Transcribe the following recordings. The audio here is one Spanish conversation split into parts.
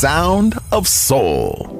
Sound of soul.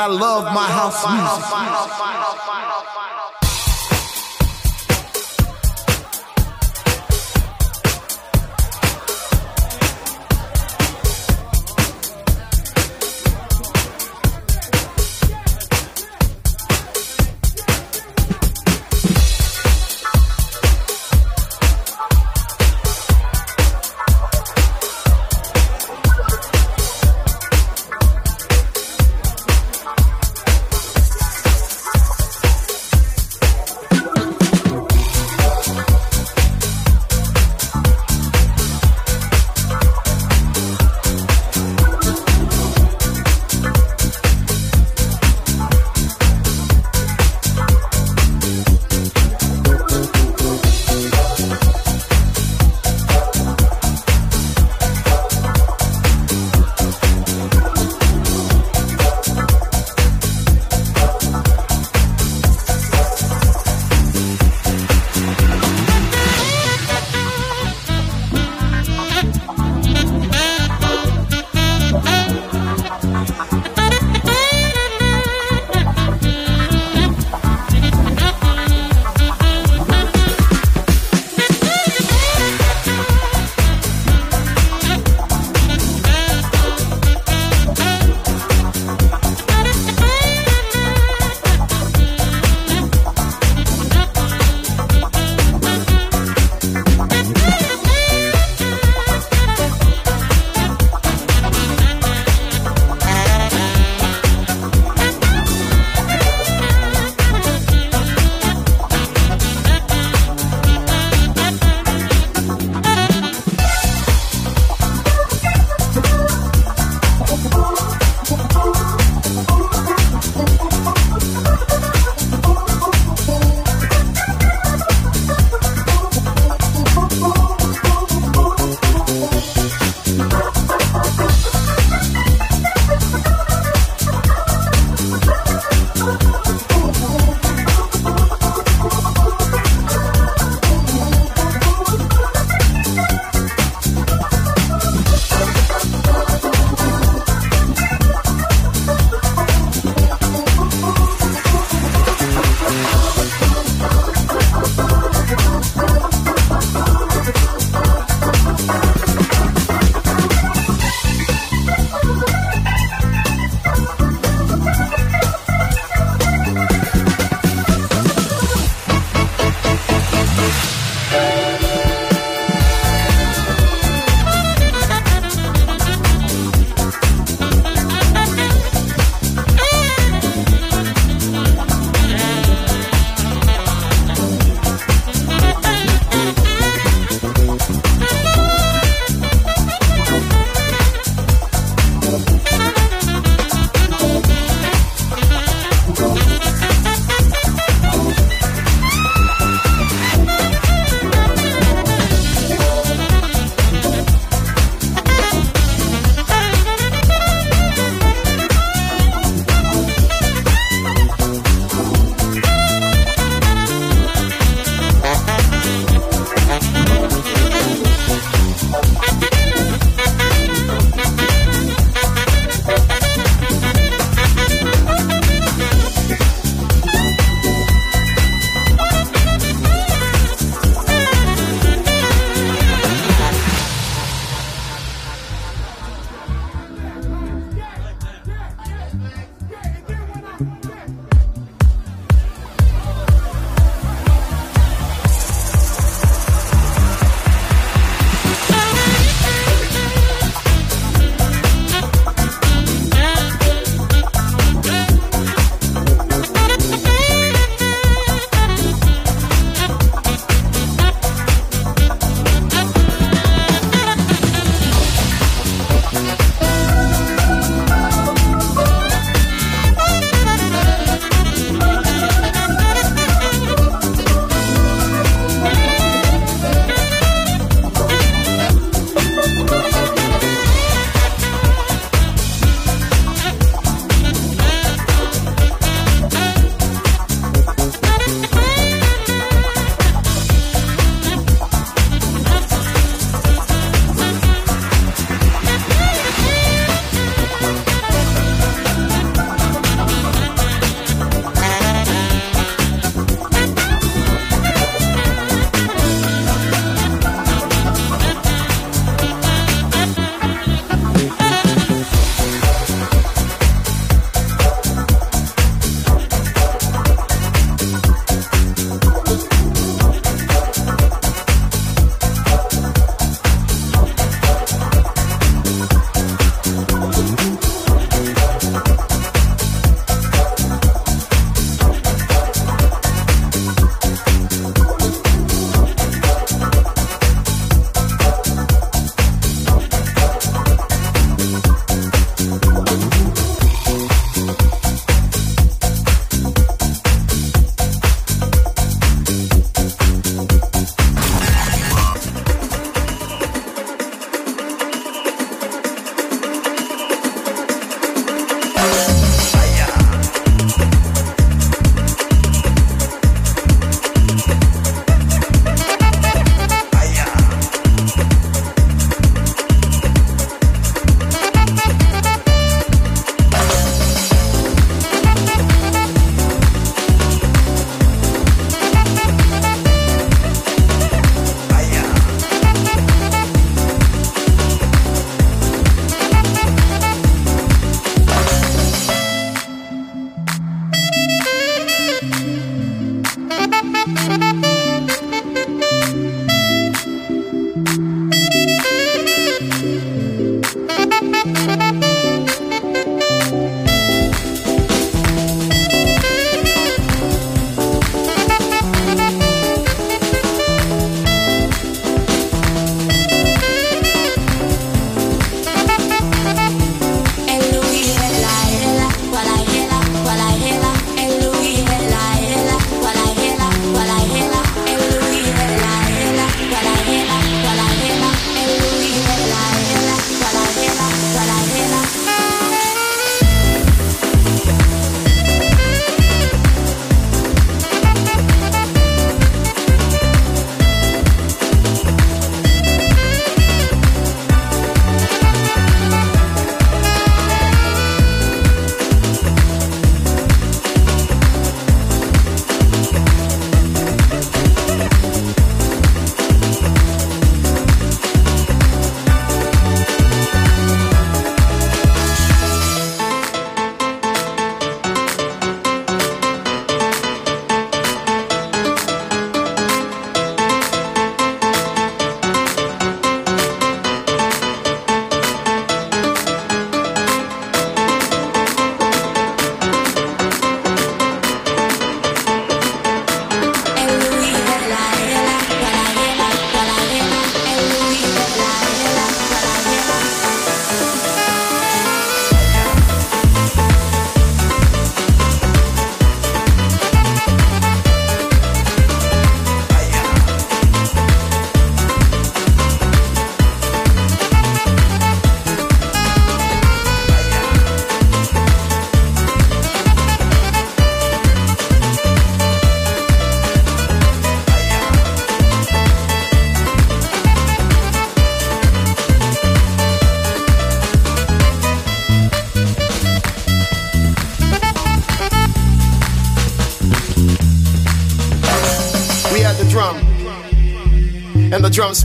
I love my house music.